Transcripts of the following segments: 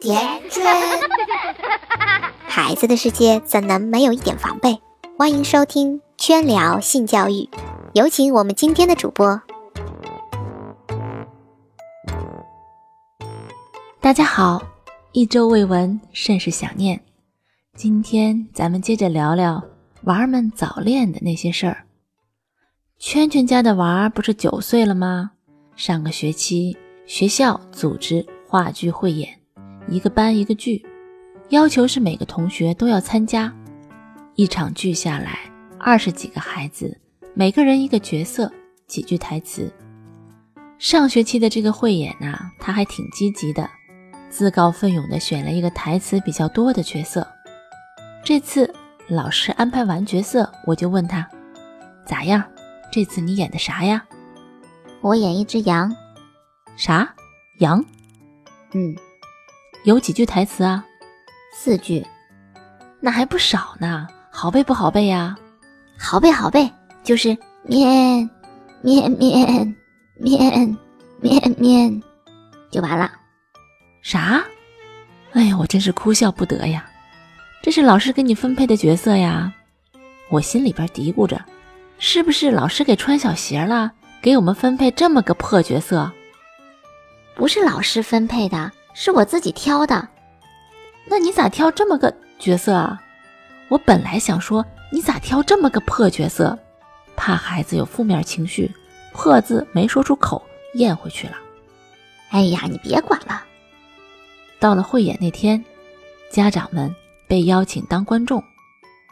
点准。孩子的世界怎能没有一点防备？欢迎收听圈聊性教育，有请我们今天的主播。大家好，一周未闻，甚是想念。今天咱们接着聊聊娃儿们早恋的那些事儿。圈圈家的娃儿不是九岁了吗？上个学期学校组织话剧汇演，一个班一个剧，要求是每个同学都要参加。一场剧下来，二十几个孩子，每个人一个角色，几句台词。上学期的这个汇演呐，他还挺积极的，自告奋勇的选了一个台词比较多的角色。这次老师安排完角色，我就问他咋样？这次你演的啥呀？我演一只羊。啥？羊？嗯，有几句台词啊？四句。那还不少呢，好背不好背呀？好背好背，就是面面面面面面，就完了。啥？哎呀，我真是哭笑不得呀！这是老师给你分配的角色呀？我心里边嘀咕着。是不是老师给穿小鞋了？给我们分配这么个破角色？不是老师分配的，是我自己挑的。那你咋挑这么个角色啊？我本来想说你咋挑这么个破角色，怕孩子有负面情绪，破字没说出口，咽回去了。哎呀，你别管了。到了汇演那天，家长们被邀请当观众，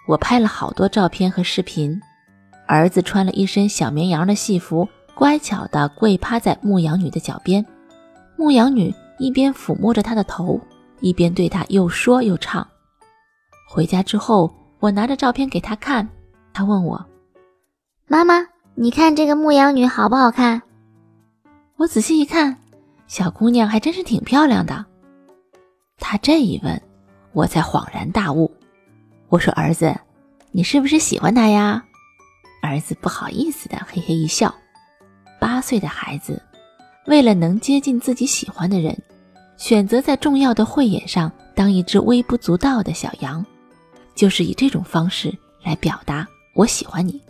我拍了好多照片和视频。儿子穿了一身小绵羊的戏服，乖巧地跪趴在牧羊女的脚边。牧羊女一边抚摸着他的头，一边对他又说又唱。回家之后，我拿着照片给他看，他问我：“妈妈，你看这个牧羊女好不好看？”我仔细一看，小姑娘还真是挺漂亮的。他这一问，我才恍然大悟。我说：“儿子，你是不是喜欢她呀？”儿子不好意思的嘿嘿一笑。八岁的孩子，为了能接近自己喜欢的人，选择在重要的汇演上当一只微不足道的小羊，就是以这种方式来表达我喜欢你。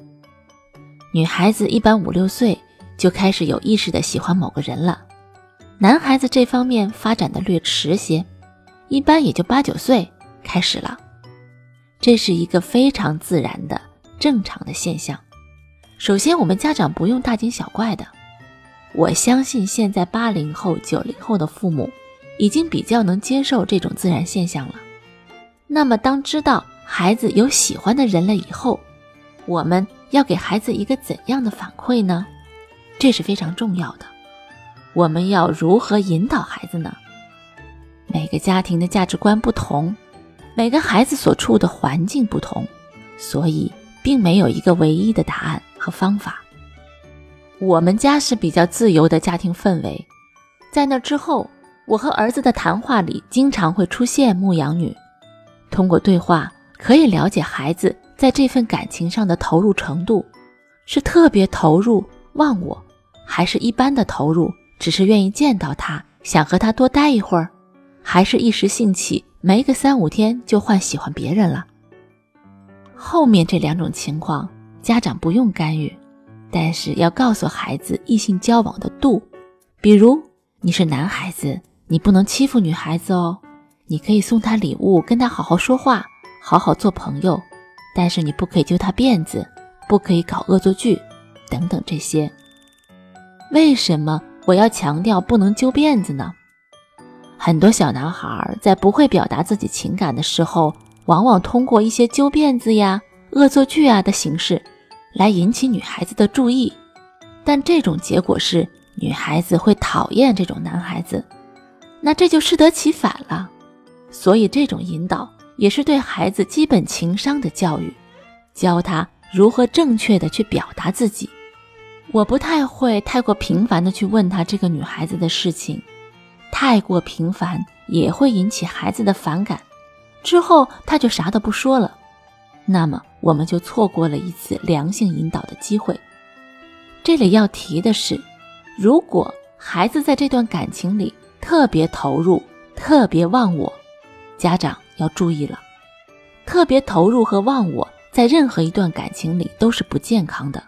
女孩子一般五六岁就开始有意识的喜欢某个人了，男孩子这方面发展的略迟些，一般也就八九岁开始了。这是一个非常自然的。正常的现象。首先，我们家长不用大惊小怪的。我相信现在八零后、九零后的父母已经比较能接受这种自然现象了。那么，当知道孩子有喜欢的人了以后，我们要给孩子一个怎样的反馈呢？这是非常重要的。我们要如何引导孩子呢？每个家庭的价值观不同，每个孩子所处的环境不同，所以。并没有一个唯一的答案和方法。我们家是比较自由的家庭氛围，在那之后，我和儿子的谈话里经常会出现牧羊女。通过对话可以了解孩子在这份感情上的投入程度，是特别投入忘我，还是一般的投入，只是愿意见到他，想和他多待一会儿，还是一时兴起，没个三五天就换喜欢别人了。后面这两种情况，家长不用干预，但是要告诉孩子异性交往的度。比如你是男孩子，你不能欺负女孩子哦。你可以送她礼物，跟她好好说话，好好做朋友，但是你不可以揪她辫子，不可以搞恶作剧，等等这些。为什么我要强调不能揪辫子呢？很多小男孩在不会表达自己情感的时候。往往通过一些揪辫子呀、恶作剧啊的形式，来引起女孩子的注意，但这种结果是女孩子会讨厌这种男孩子，那这就适得其反了。所以这种引导也是对孩子基本情商的教育，教他如何正确的去表达自己。我不太会太过频繁的去问他这个女孩子的事情，太过频繁也会引起孩子的反感。之后他就啥都不说了，那么我们就错过了一次良性引导的机会。这里要提的是，如果孩子在这段感情里特别投入、特别忘我，家长要注意了。特别投入和忘我，在任何一段感情里都是不健康的。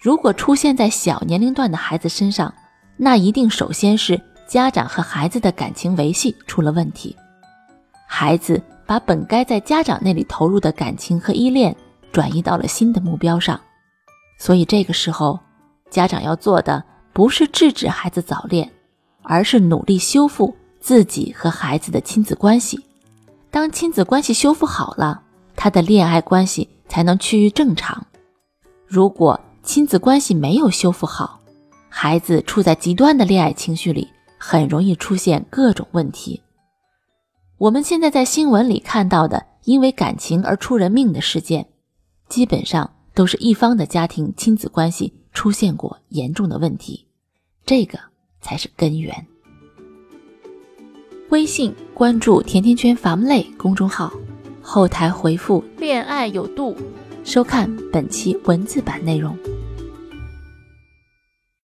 如果出现在小年龄段的孩子身上，那一定首先是家长和孩子的感情维系出了问题。孩子把本该在家长那里投入的感情和依恋转移到了新的目标上，所以这个时候，家长要做的不是制止孩子早恋，而是努力修复自己和孩子的亲子关系。当亲子关系修复好了，他的恋爱关系才能趋于正常。如果亲子关系没有修复好，孩子处在极端的恋爱情绪里，很容易出现各种问题。我们现在在新闻里看到的因为感情而出人命的事件，基本上都是一方的家庭亲子关系出现过严重的问题，这个才是根源。微信关注“甜甜圈伐木累”公众号，后台回复“恋爱有度”，收看本期文字版内容。